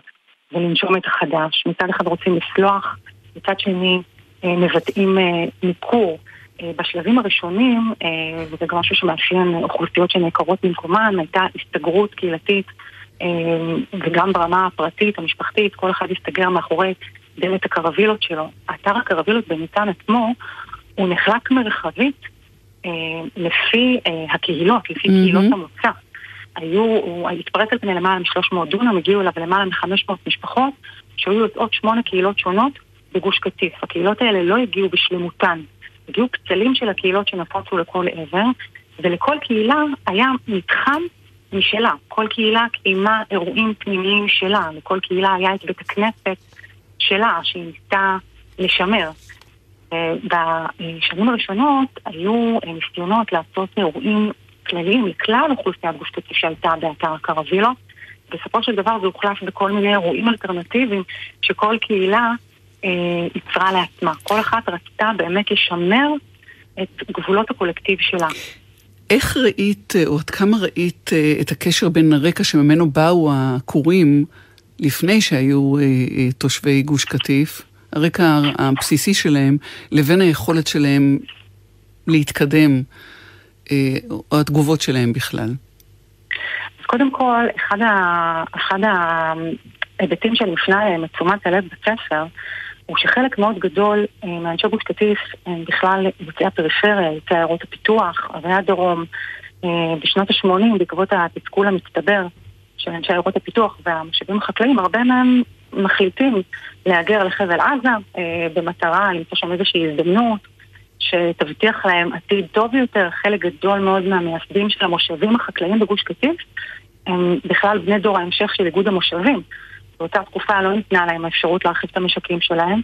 Speaker 6: ולנשום את החדש. מצד אחד רוצים לסלוח, מצד שני אה, מבטאים ניכור. בשלבים הראשונים, וזה גם משהו שמאפיין אוכלוסיות שנעקרות במקומן, הייתה הסתגרות קהילתית וגם ברמה הפרטית, המשפחתית, כל אחד הסתגר מאחורי דלת הקרווילות שלו. אתר הקרווילות בניתן עצמו הוא נחלק מרחבית אה, לפי אה, הקהילות, לפי mm-hmm. קהילות המוצא. היו, הוא התפרץ על פני למעלה מ-300 דונם, הגיעו אליו למעלה מ-500 משפחות, שהיו יוצאות שמונה קהילות שונות בגוש קטיף. הקהילות האלה לא הגיעו בשלמותן, הגיעו פצלים של הקהילות שנפוצו לכל עבר, ולכל קהילה היה מתחם משלה. כל קהילה קיימה אירועים פנימיים שלה, לכל קהילה היה את בית הכנסת שלה, שהיא ניסתה לשמר. בשנים הראשונות היו ניסיונות לעשות אירועים כלליים לכלל אוכלוסיית גוש קטיף שהייתה באתר הקרווילו. בסופו של דבר זה הוחלף בכל מיני אירועים אלטרנטיביים שכל קהילה אה, יצרה לעצמה. כל אחת רצתה באמת לשמר את גבולות הקולקטיב שלה.
Speaker 3: איך ראית, או עד כמה ראית אה, את הקשר בין הרקע שממנו באו הכורים לפני שהיו אה, אה, תושבי גוש קטיף, הרקע הבסיסי שלהם, לבין היכולת שלהם להתקדם, או התגובות שלהם בכלל?
Speaker 6: אז קודם כל, אחד, ה... אחד ההיבטים שאני מפנה אליהם את תשומת הלב בספר, הוא שחלק מאוד גדול אה, מאנשי גוש קטיף הם בכלל יוצאי הפריפריה, יוצאי עיירות הפיתוח, ערי הדרום. אה, בשנות ה-80, בעקבות התסכול המצטבר של אנשי עיירות הפיתוח והמשאבים החקלאיים, הרבה מהם מחליטים להגר לחבל עזה אה, במטרה למצוא שם איזושהי הזדמנות שתבטיח להם עתיד טוב יותר. חלק גדול מאוד מהמייסדים של המושבים החקלאיים בגוש קטיף הם בכלל בני דור ההמשך של איגוד המושבים. באותה תקופה לא ניתנה להם האפשרות להרחיב את המשקים שלהם,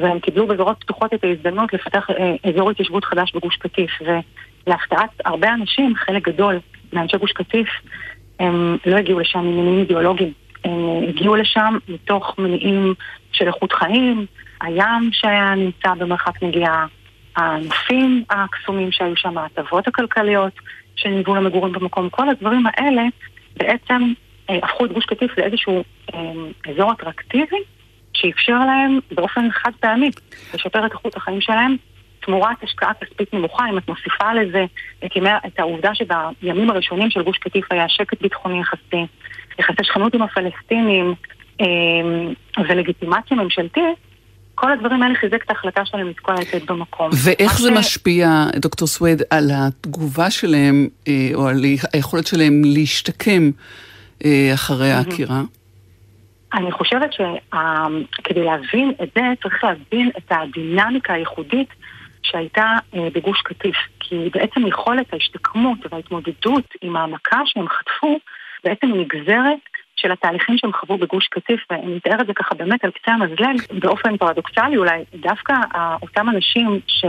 Speaker 6: והם קיבלו בזרועות פתוחות את ההזדמנות לפתח אה, אזור התיישבות חדש בגוש קטיף. ולהפתעת הרבה אנשים, חלק גדול מאנשי גוש קטיף, הם לא הגיעו לשם ממניעים אידיאולוגיים. הם הגיעו לשם מתוך מניעים של איכות חיים, הים שהיה נמצא במרחק נגיעה, הנופים הקסומים שהיו שם, ההטבות הכלכליות שנלוו למגורים במקום, כל הדברים האלה בעצם אה, הפכו את גוש קטיף לאיזשהו אה, אזור אטרקטיבי שאפשר להם באופן חד פעמי לשפר את איכות החיים שלהם תמורת השקעה כספית נמוכה, אם את מוסיפה לזה את, ימי, את העובדה שבימים הראשונים של גוש קטיף היה שקט ביטחוני יחסי, יחסי שכנות עם הפלסטינים אה, ולגיטימציה ממשלתית, כל הדברים האלה חיזק את ההחלטה שלהם לתקוע את במקום.
Speaker 3: ואיך זה ש... משפיע, דוקטור סוויד, על התגובה שלהם, או על היכולת שלהם להשתקם אה, אחרי העקירה?
Speaker 6: אני חושבת שכדי להבין את זה צריך להבין את הדינמיקה הייחודית שהייתה אה, בגוש קטיף. כי בעצם יכולת ההשתקמות וההתמודדות עם המכה שהם חטפו בעצם נגזרת של התהליכים שהם חוו בגוש קטיף, ואני מתאר את זה ככה באמת על קצה המזלג, באופן פרדוקסלי אולי, דווקא אותם אנשים ש...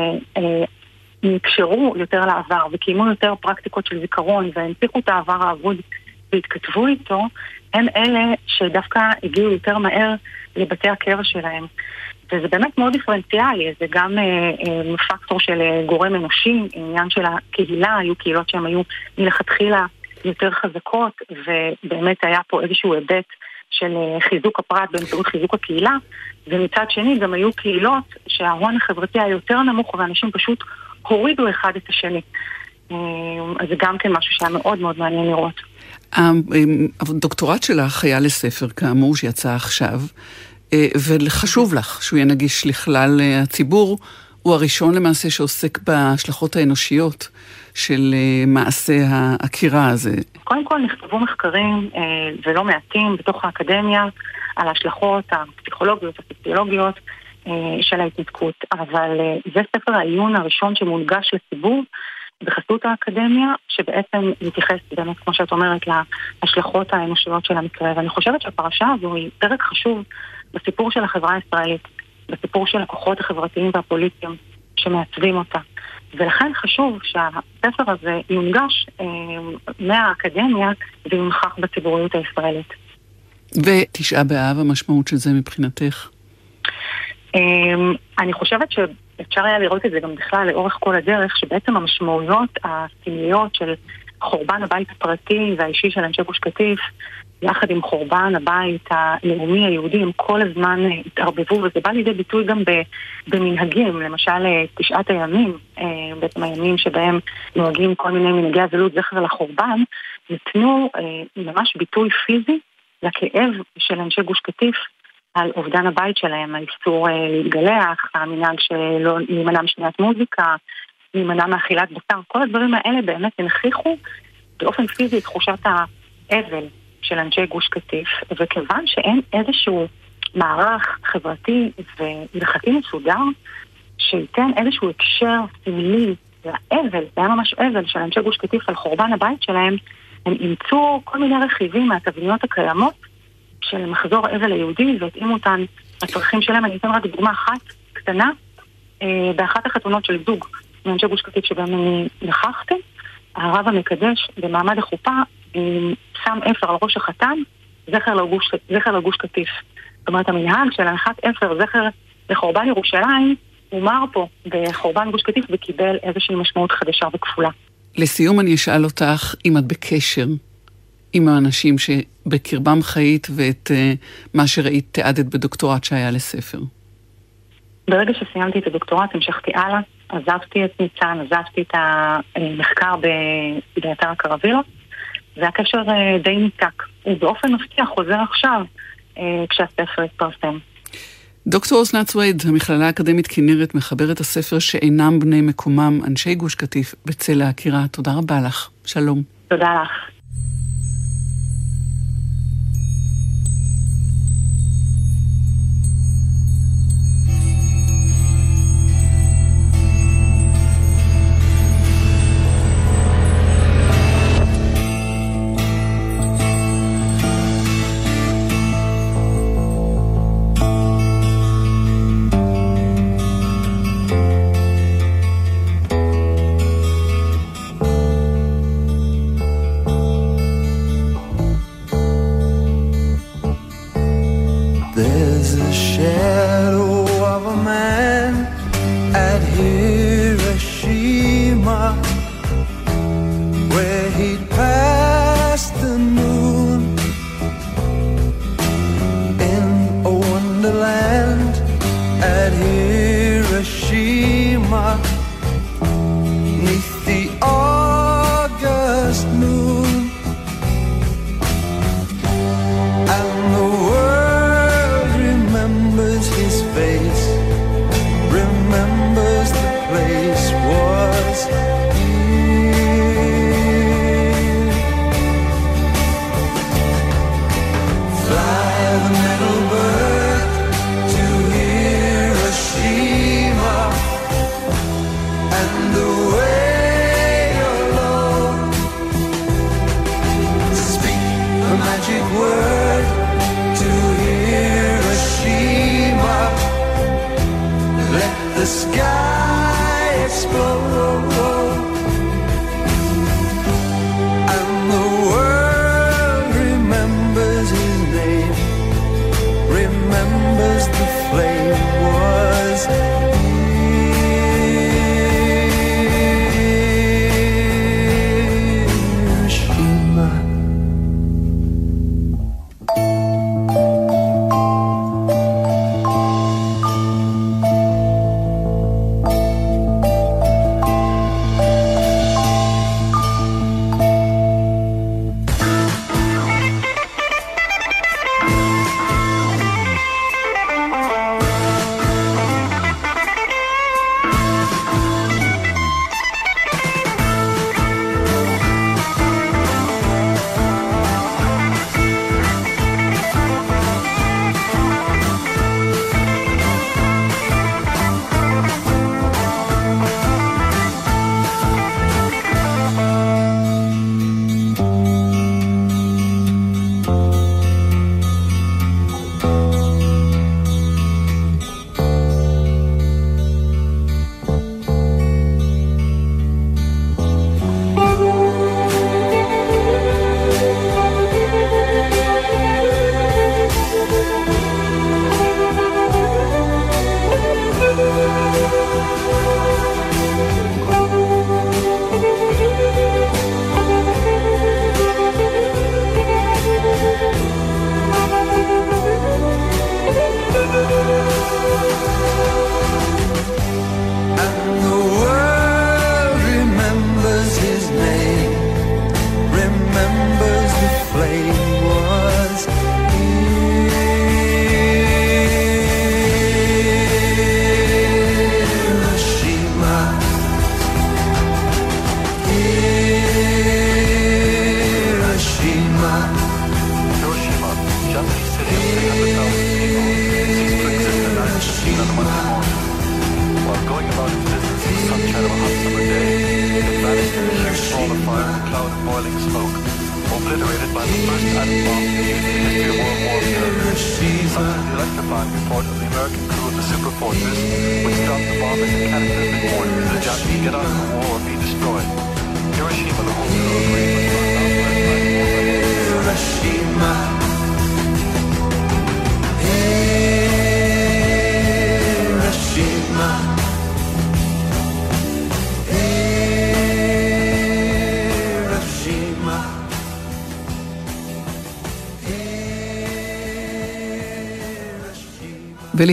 Speaker 6: נקשרו יותר לעבר וקיימו יותר פרקטיקות של זיכרון והנציחו את העבר האבוד והתכתבו איתו, הם אלה שדווקא הגיעו יותר מהר לבתי הקבע שלהם. וזה באמת מאוד דיפרנציאלי, זה גם אה, אה, פקטור של אה, גורם אנושי, עניין של הקהילה, היו קהילות שהן היו מלכתחילה יותר חזקות, ובאמת היה פה איזשהו היבט של אה, חיזוק הפרט באמצעות חיזוק הקהילה, ומצד שני גם היו קהילות שההון החברתי היה יותר נמוך ואנשים פשוט הורידו אחד את השני. אה, אז זה גם כן משהו שהיה מאוד מאוד מעניין לראות.
Speaker 3: הדוקטורט שלך היה לספר, כאמור, שיצא עכשיו, אה, וחשוב לך שהוא יהיה נגיש לכלל אה, הציבור. הוא הראשון למעשה שעוסק בהשלכות האנושיות של אה, מעשה העקירה הזה.
Speaker 6: קודם כל נכתבו מחקרים ולא מעטים בתוך האקדמיה על ההשלכות הפסיכולוגיות, הפיסיולוגיות של ההתנתקות, אבל זה ספר העיון הראשון שמונגש לציבור. בחסות האקדמיה, שבעצם מתייחס באמת, כמו שאת אומרת, להשלכות האנושיות של המקרה. ואני חושבת שהפרשה הזו היא פרק חשוב בסיפור של החברה הישראלית, בסיפור של הכוחות החברתיים והפוליטיים שמעצבים אותה. ולכן חשוב שהספר הזה יונגש אה, מהאקדמיה ויונכח בציבוריות הישראלית.
Speaker 3: ותשעה באב, המשמעות של זה מבחינתך?
Speaker 6: אה, אני חושבת ש... אפשר היה לראות את זה גם בכלל לאורך כל הדרך, שבעצם המשמעויות הסמליות של חורבן הבית הפרטי והאישי של אנשי גוש קטיף, יחד עם חורבן הבית הלאומי היהודי, הם כל הזמן אה, התערבבו, וזה בא לידי ביטוי גם במנהגים, למשל אה, תשעת הימים, אה, בעצם הימים שבהם נוהגים כל מיני מנהגי אבלות זכר לחורבן, נתנו ממש ביטוי פיזי לכאב של אנשי גוש קטיף על אובדן הבית שלהם, האיסור להתגלח, המנהג שלא להימנע משמיעת מוזיקה, להימנע מאכילת בשר, כל הדברים האלה באמת הנכיחו באופן פיזי את תחושת האבל של אנשי גוש קטיף, וכיוון שאין איזשהו מערך חברתי והלכתי מסודר, שייתן איזשהו הקשר סמלי לאבל, זה היה ממש אבל של אנשי גוש קטיף על חורבן הבית שלהם, הם אימצו כל מיני רכיבים מהתבניות הקיימות של מחזור אבל היהודי והתאימו אותן לצרכים שלהם. אני אתן רק דוגמה אחת קטנה. אה, באחת החתונות של זוג מאנשי גוש קטיף שבהם אני נכחתי, הרב המקדש במעמד החופה שם אפר על ראש החתן, זכר לגוש, זכר לגוש קטיף. זאת אומרת, המנהג של הנחת אפר, זכר לחורבן ירושלים, הומר פה בחורבן גוש קטיף וקיבל איזושהי משמעות חדשה וכפולה.
Speaker 3: לסיום אני אשאל אותך אם את בקשר עם האנשים שבקרבם חיית ואת uh, מה שראית תיעדת בדוקטורט שהיה לספר.
Speaker 6: ברגע שסיימתי את הדוקטורט המשכתי הלאה, עזבתי את ניצן, עזבתי את המחקר באתר הקרווילות, והקשר אה, די ניתק. הוא באופן מפתיע חוזר עכשיו, אה, כשהספר התפרסם.
Speaker 3: דוקטור אסנת סווייד, המכללה האקדמית כנרת, מחברת הספר שאינם בני מקומם, אנשי גוש קטיף, בצל העקירה. תודה רבה לך. שלום.
Speaker 6: תודה לך.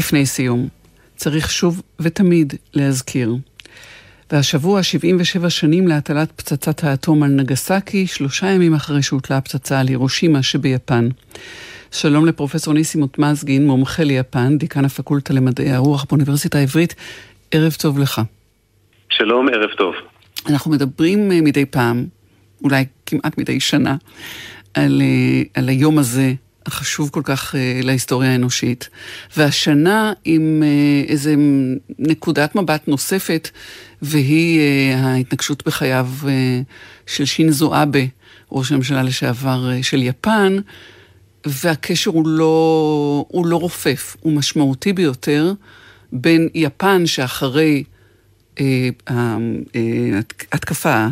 Speaker 3: ולפני סיום, צריך שוב ותמיד להזכיר. והשבוע 77 שנים להטלת פצצת האטום על נגסקי, שלושה ימים אחרי שהוטלה הפצצה על הירושימה שביפן. שלום לפרופסור ניסים מוטמזגין, מומחה ליפן, דיקן הפקולטה למדעי הרוח באוניברסיטה העברית. ערב טוב לך.
Speaker 7: שלום, ערב טוב.
Speaker 3: אנחנו מדברים אה, מדי פעם, אולי כמעט מדי שנה, על, אה, על היום הזה, החשוב כל כך uh, להיסטוריה האנושית. והשנה עם uh, איזה נקודת מבט נוספת, והיא uh, ההתנגשות בחייו של שינזו אבה, ראש הממשלה לשעבר של יפן, והקשר הוא לא, הוא לא רופף, הוא משמעותי ביותר בין יפן שאחרי ההתקפה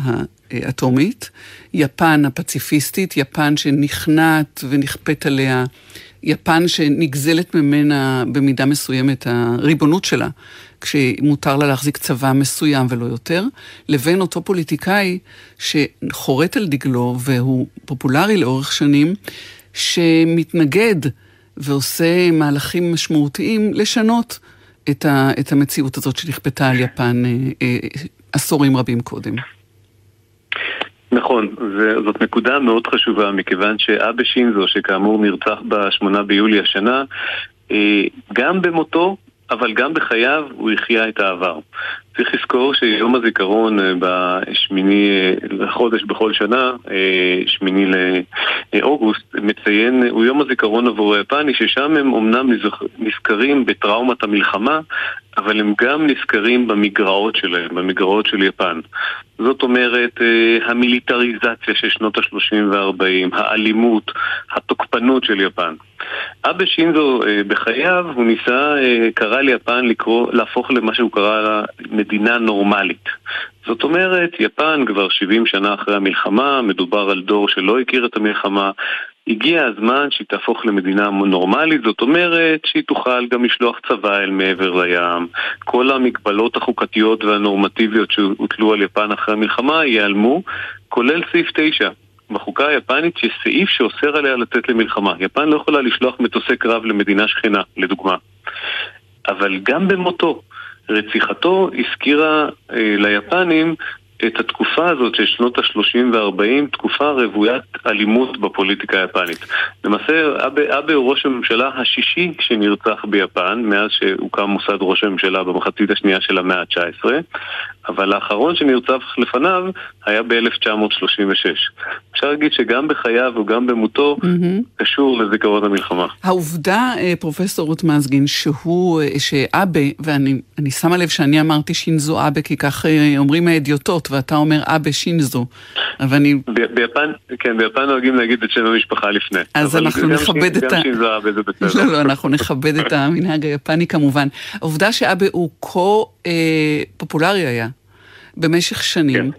Speaker 3: אטומית, יפן הפציפיסטית, יפן שנכנעת ונכפית עליה, יפן שנגזלת ממנה במידה מסוימת הריבונות שלה, כשמותר לה להחזיק צבא מסוים ולא יותר, לבין אותו פוליטיקאי שחורט על דגלו והוא פופולרי לאורך שנים, שמתנגד ועושה מהלכים משמעותיים לשנות את, ה, את המציאות הזאת שנכפתה על יפן אה, אה, עשורים רבים קודם.
Speaker 7: נכון, זאת נקודה מאוד חשובה, מכיוון שאבא שינזו, שכאמור נרצח ב-8 ביולי השנה, אה, גם במותו, אבל גם בחייו, הוא החיה את העבר. צריך לזכור שיום הזיכרון אה, בשמיני אה, לחודש בכל שנה, שמיני לאוגוסט, מציין, הוא יום הזיכרון עבור היפני, ששם הם אומנם נזכרים בטראומת המלחמה, אבל הם גם נזכרים במגרעות שלהם, במגרעות של יפן. זאת אומרת, אה, המיליטריזציה של שנות ה-30 וה-40, האלימות, התוקפנות של יפן. אבא שינזו אה, בחייו, הוא ניסה, אה, קרא ליפן לקרוא, להפוך למה שהוא קרא לה מדינה נורמלית. זאת אומרת, יפן כבר 70 שנה אחרי המלחמה, מדובר על דור שלא הכיר את המלחמה, הגיע הזמן שהיא תהפוך למדינה נורמלית, זאת אומרת שהיא תוכל גם לשלוח צבא אל מעבר לים. כל המגבלות החוקתיות והנורמטיביות שהוטלו על יפן אחרי המלחמה ייעלמו, כולל סעיף 9. בחוקה היפנית יש סעיף שאוסר עליה לצאת למלחמה. יפן לא יכולה לשלוח מטוסי קרב למדינה שכנה, לדוגמה. אבל גם במותו, רציחתו הזכירה אה, ליפנים את התקופה הזאת של שנות ה-30 וה-40, תקופה רוויית אלימות בפוליטיקה היפנית. למעשה, אבה, הוא ראש הממשלה השישי שנרצח ביפן, מאז שהוקם מוסד ראש הממשלה במחצית השנייה של המאה ה-19, אבל האחרון שנרצח לפניו היה ב-1936. אפשר להגיד שגם בחייו וגם במותו mm-hmm. קשור לזיכרון המלחמה.
Speaker 3: העובדה, אה, פרופסור רות מזגין, שהוא, אה, שאבה, ואני שמה לב שאני אמרתי שינזו אבה, כי כך אה, אומרים האדיוטות, ואתה אומר אבה שינזו, אבל אני...
Speaker 7: ביפן, כן, ביפן נוהגים להגיד את שם המשפחה לפני.
Speaker 3: אז אנחנו נכבד את ה...
Speaker 7: גם שינזו אבה זה בסדר.
Speaker 3: לא, לא, אנחנו נכבד את המנהג היפני כמובן. העובדה שאבה הוא כה אה, פופולרי היה. במשך שנים. כן.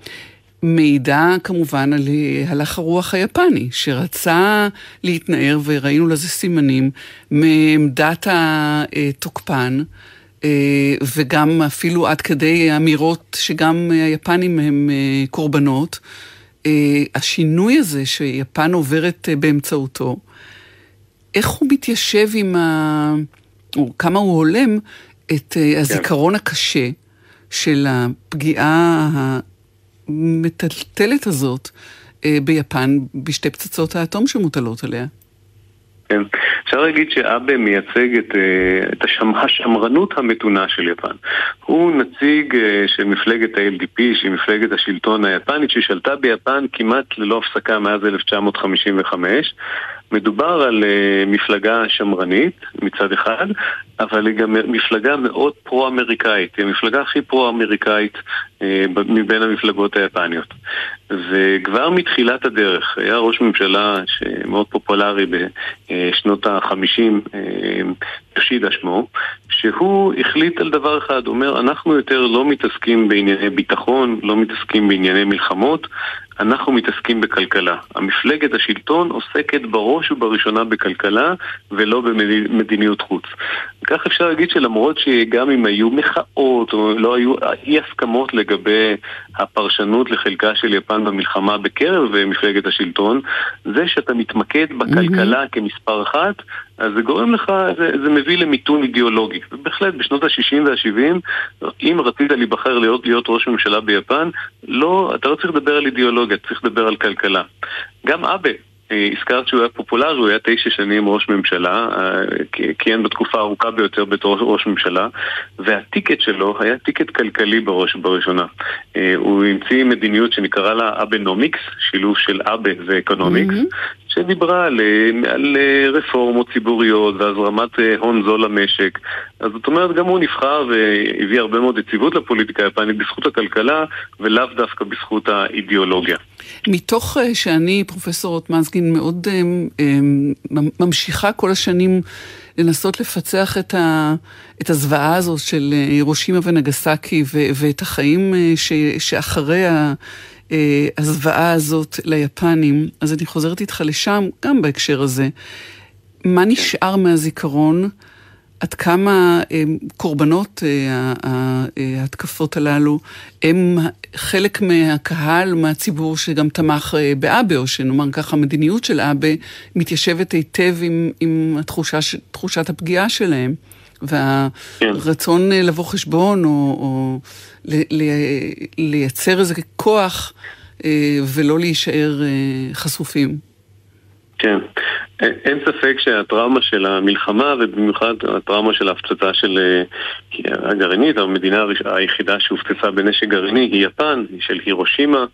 Speaker 3: מעידה כמובן על הלך הרוח היפני, שרצה להתנער, וראינו לזה סימנים, מעמדת התוקפן, אה, וגם אפילו עד כדי אמירות שגם היפנים הם אה, קורבנות. אה, השינוי הזה שיפן עוברת באמצעותו, איך הוא מתיישב עם ה... או כמה הוא הולם את הזיכרון כן. הקשה של הפגיעה המטלטלת הזאת אה, ביפן בשתי פצצות האטום שמוטלות עליה.
Speaker 7: כן. אפשר להגיד שאבה מייצג את, אה, את השמ, השמרנות המתונה של יפן. הוא נציג אה, של מפלגת ה-LDP, שהיא מפלגת השלטון היפנית, ששלטה ביפן כמעט ללא הפסקה מאז 1955. מדובר על uh, מפלגה שמרנית מצד אחד, אבל היא גם מפלגה מאוד פרו-אמריקאית, היא המפלגה הכי פרו-אמריקאית מבין המפלגות היפניות. וכבר מתחילת הדרך היה ראש ממשלה שמאוד פופולרי בשנות החמישים, יושידה שמו, שהוא החליט על דבר אחד, הוא אומר, אנחנו יותר לא מתעסקים בענייני ביטחון, לא מתעסקים בענייני מלחמות, אנחנו מתעסקים בכלכלה. המפלגת השלטון עוסקת בראש ובראשונה בכלכלה ולא במדיניות חוץ. כך אפשר להגיד שלמרות שגם אם היו מחאות או לא היו אי הסכמות לגבי הפרשנות לחלקה של יפן במלחמה בקרב מפלגת השלטון, זה שאתה מתמקד בכלכלה mm-hmm. כמספר אחת, אז זה גורם לך, זה, זה מביא למיתון אידיאולוגי. ובהחלט, בשנות ה-60 וה-70, אם רצית להיבחר להיות, להיות ראש ממשלה ביפן, לא, אתה לא צריך לדבר על אידיאולוגיה, אתה צריך לדבר על כלכלה. גם אבה, אה, הזכרת שהוא היה פופולרי, הוא היה תשע שנים ראש ממשלה, אה, כיהן בתקופה הארוכה ביותר בתור ראש ממשלה, וה ticket שלו היה ticket כלכלי בראש ובראשונה. אה, הוא המציא מדיניות שנקרא לה Abenomics, שילוב של אבה ו economics, mm-hmm. שדיברה על, על רפורמות ציבוריות והזרמת הון זול למשק. אז זאת אומרת, גם הוא נבחר והביא הרבה מאוד יציבות לפוליטיקה היפנית בזכות הכלכלה ולאו דווקא בזכות האידיאולוגיה.
Speaker 3: מתוך שאני, פרופסור רוטמנסקין, מאוד ממשיכה כל השנים לנסות לפצח את, ה, את הזוועה הזאת של הירושימה ונגסקי ו, ואת החיים ש, שאחרי ה... אה, הזוועה הזאת ליפנים, אז אני חוזרת איתך לשם, גם בהקשר הזה. מה נשאר מהזיכרון? עד כמה הם, אה, קורבנות אה, ההתקפות הללו הם חלק מהקהל, מהציבור שגם תמך באבה, או שנאמר ככה, המדיניות של אבה מתיישבת היטב עם, עם התחושה, תחושת הפגיעה שלהם. והרצון כן. לבוא חשבון, או, או לייצר איזה כוח אה, ולא להישאר אה, חשופים.
Speaker 7: כן. אין ספק שהטראומה של המלחמה, ובמיוחד הטראומה של ההפצצה של אה, הגרעינית, המדינה היחידה שהופצצה בנשק גרעיני היא יפן, היא של הירושימה,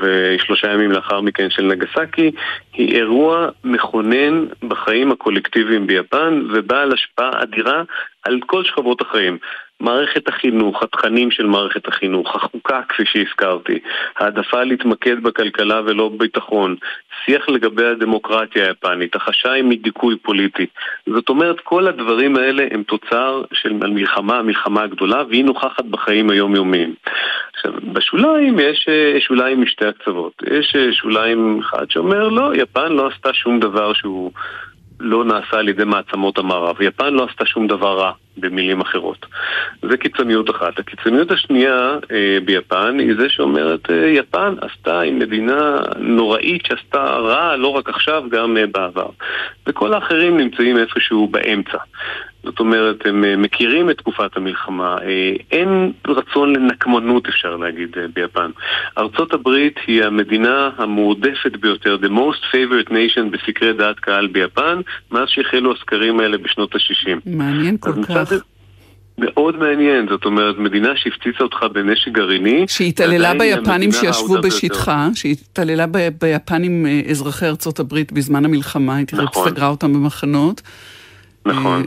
Speaker 7: ושלושה ימים לאחר מכן של נגסקי, היא אירוע מכונן בחיים הקולקטיביים ביפן, ובעל השפעה אדירה על כל שכבות החיים. מערכת החינוך, התכנים של מערכת החינוך, החוקה כפי שהזכרתי, העדפה להתמקד בכלכלה ולא בביטחון, שיח לגבי הדמוקרטיה היפנית, החשאי מדיכוי פוליטי. זאת אומרת, כל הדברים האלה הם תוצר של המלחמה, המלחמה הגדולה, והיא נוכחת בחיים היומיומיים. עכשיו, בשוליים יש אה, שוליים משתי הקצוות. יש אה, שוליים אחד שאומר, לא, יפן לא עשתה שום דבר שהוא... לא נעשה על ידי מעצמות המערב. יפן לא עשתה שום דבר רע, במילים אחרות. זה קיצוניות אחת. הקיצוניות השנייה אה, ביפן היא זה שאומרת, אה, יפן עשתה, היא מדינה נוראית שעשתה רע לא רק עכשיו, גם אה, בעבר. וכל האחרים נמצאים איפשהו באמצע. זאת אומרת, הם אה, מכירים את תקופת המלחמה. אה, אין רצון לנקמנות, אפשר להגיד, אה, ביפן. ארצות הברית היא המדינה המועדפת ביותר, the most favorite nation בסקרי דעת קהל ביפן, מאז שהחלו הסקרים האלה בשנות ה-60.
Speaker 3: מעניין כל כך.
Speaker 7: מאוד מעניין, זאת אומרת, מדינה שהפציצה אותך בנשק גרעיני.
Speaker 3: שהתעללה ביפנים שישבו בשטחה, שהתעללה ביפנים אזרחי ארצות הברית בזמן המלחמה, הייתי נכון. סגרה אותם במחנות.
Speaker 7: נכון.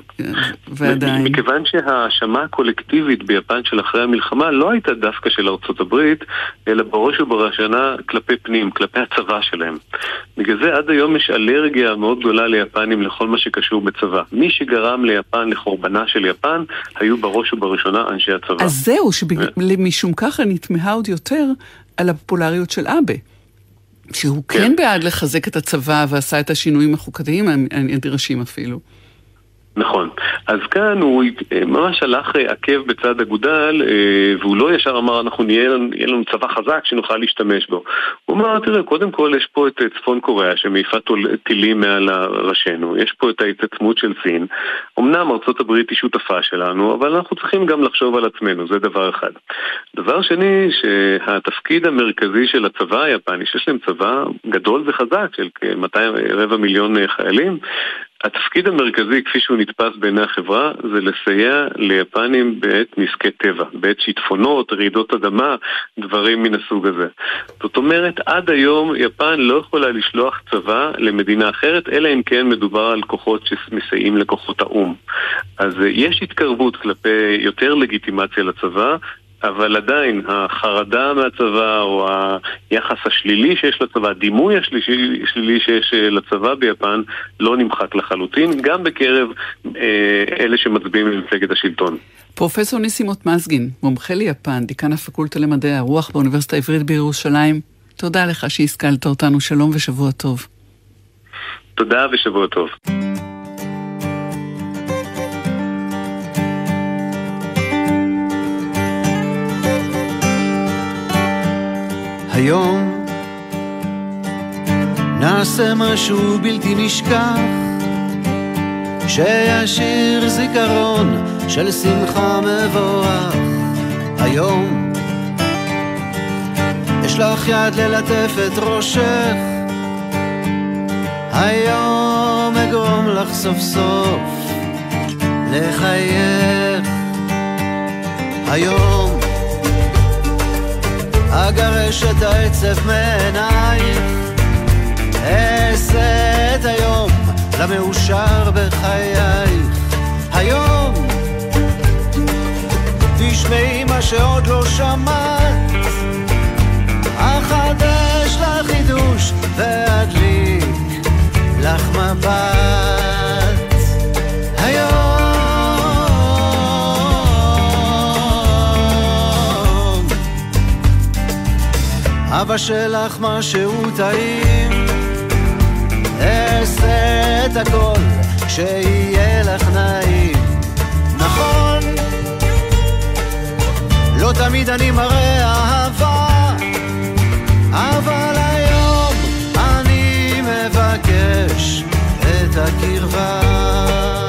Speaker 7: ועדיין. מכיוון שההאשמה הקולקטיבית ביפן של אחרי המלחמה לא הייתה דווקא של ארצות הברית, אלא בראש ובראשונה כלפי פנים, כלפי הצבא שלהם. בגלל זה עד היום יש אלרגיה מאוד גדולה ליפנים לכל מה שקשור בצבא. מי שגרם ליפן, לחורבנה של יפן, היו בראש ובראשונה אנשי הצבא.
Speaker 3: אז זהו, שמשום ככה נתמהה עוד יותר על הפופולריות של אבה. שהוא כן. כן בעד לחזק את הצבא ועשה את השינויים החוקתיים הנדרשים אפילו.
Speaker 7: נכון. אז כאן הוא ממש הלך אה, עקב בצד אגודל, אה, והוא לא ישר אמר, אנחנו נהיה, יהיה לנו צבא חזק שנוכל להשתמש בו. הוא אמר, תראה, קודם כל יש פה את צפון קוריאה שמעיפה טילים מעל ראשינו, יש פה את ההתעצמות של סין. אמנם ארצות הברית היא שותפה שלנו, אבל אנחנו צריכים גם לחשוב על עצמנו, זה דבר אחד. דבר שני, שהתפקיד המרכזי של הצבא היפני, שיש להם צבא גדול וחזק של כ-200 רבע מיליון אה, חיילים, התפקיד המרכזי כפי שהוא נתפס בעיני החברה זה לסייע ליפנים בעת נזקי טבע, בעת שיטפונות, רעידות אדמה, דברים מן הסוג הזה. זאת אומרת, עד היום יפן לא יכולה לשלוח צבא למדינה אחרת, אלא אם כן מדובר על כוחות שמסייעים לכוחות האו"ם. אז אה, יש התקרבות כלפי יותר לגיטימציה לצבא, אבל עדיין החרדה מהצבא או היחס השלילי שיש לצבא, הדימוי השלילי שיש אה, לצבא ביפן לא נמחק לחלוטין, גם בקרב אה, אלה שמצביעים למפלגת השלטון.
Speaker 3: פרופסור ניסימות מזגין, מומחה ליפן, דיקן הפקולטה למדעי הרוח באוניברסיטה העברית בירושלים, תודה לך שהשכלת אותנו, שלום ושבוע טוב.
Speaker 7: תודה ושבוע טוב.
Speaker 2: היום. נעשה משהו בלתי נשכח. שישיר זיכרון של שמחה מבורך. היום. אשלח יד ללטף את ראשך. היום אגרום לך סוף סוף לחייך. היום אגרש את העצב מעינייך, אעשה את היום למאושר בחייך. היום תשמעי מה שעוד לא שמעת, אחדש לך חידוש ואדליק לך מבט. אבא שלך משהו טעים. אעשה את הכל שיהיה לך נעים. נכון לא תמיד אני מראה אהבה אבל היום אני מבקש את הקרבה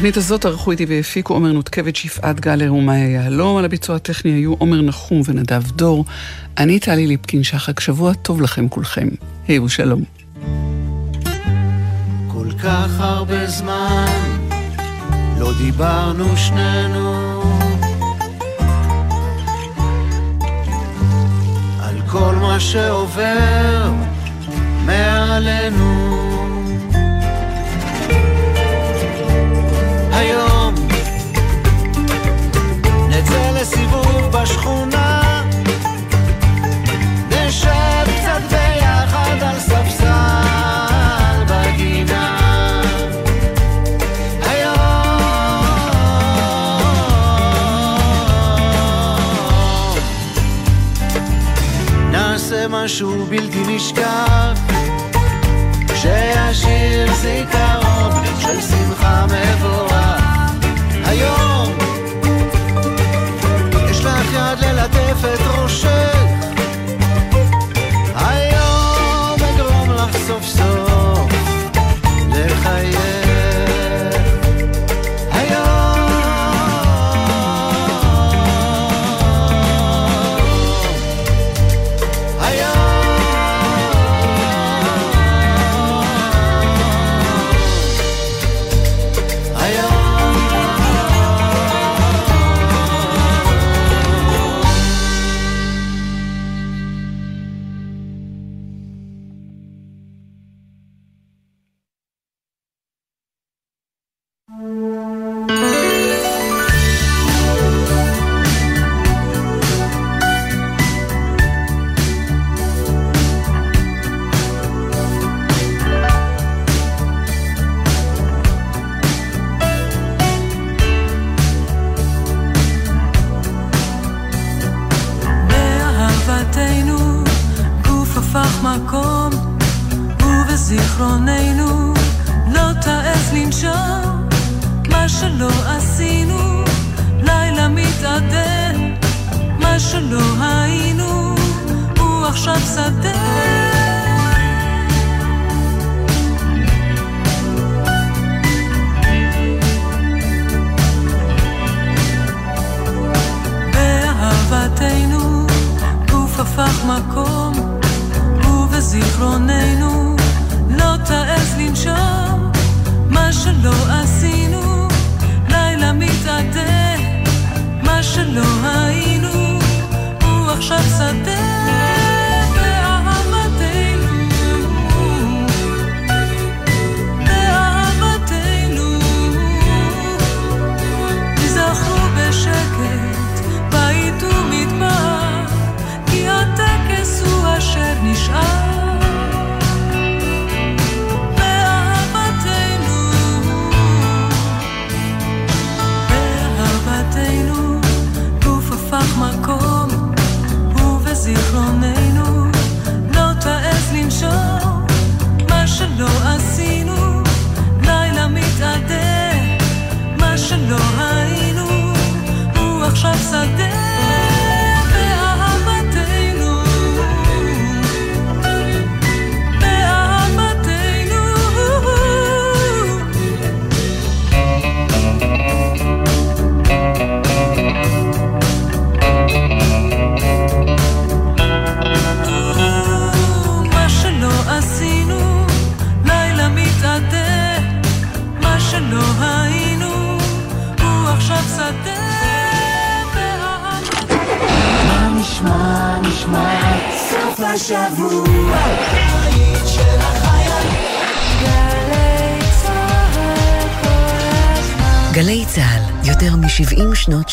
Speaker 3: התוכנית הזאת ערכו איתי והפיקו עומר נותקביץ', יפעת גלר ומאיה יהלום. על הביצוע הטכני היו עומר נחום ונדב דור. אני טלי ליפקין שחק, שבוע טוב לכם כולכם. היו שלום.
Speaker 2: כל כך הרבה זמן לא דיברנו שנינו על כל מה שעובר מעלינו היום. נצא לסיבוב בשכונה. נשב קצת ביחד על ספסל בגינה. היום. נעשה משהו בלתי נשכח. שישיר זיכרון של שמחה מבורך ללטף את ראשך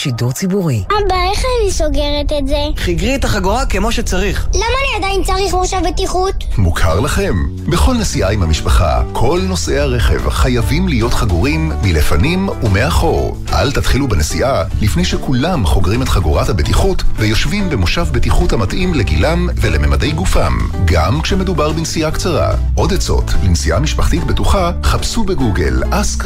Speaker 1: שידור ציבורי.
Speaker 8: אבא, איך אני סוגרת את זה?
Speaker 2: חיגרי את החגורה כמו שצריך.
Speaker 8: למה אני עדיין צריך מושב בטיחות?
Speaker 9: מוכר לכם. בכל נסיעה עם המשפחה, כל נוסעי הרכב חייבים להיות חגורים מלפנים ומאחור. אל תתחילו בנסיעה לפני שכולם חוגרים את חגורת הבטיחות ויושבים במושב בטיחות המתאים לגילם ולממדי גופם, גם כשמדובר בנסיעה קצרה. עוד עצות לנסיעה משפחתית בטוחה, חפשו בגוגל אסק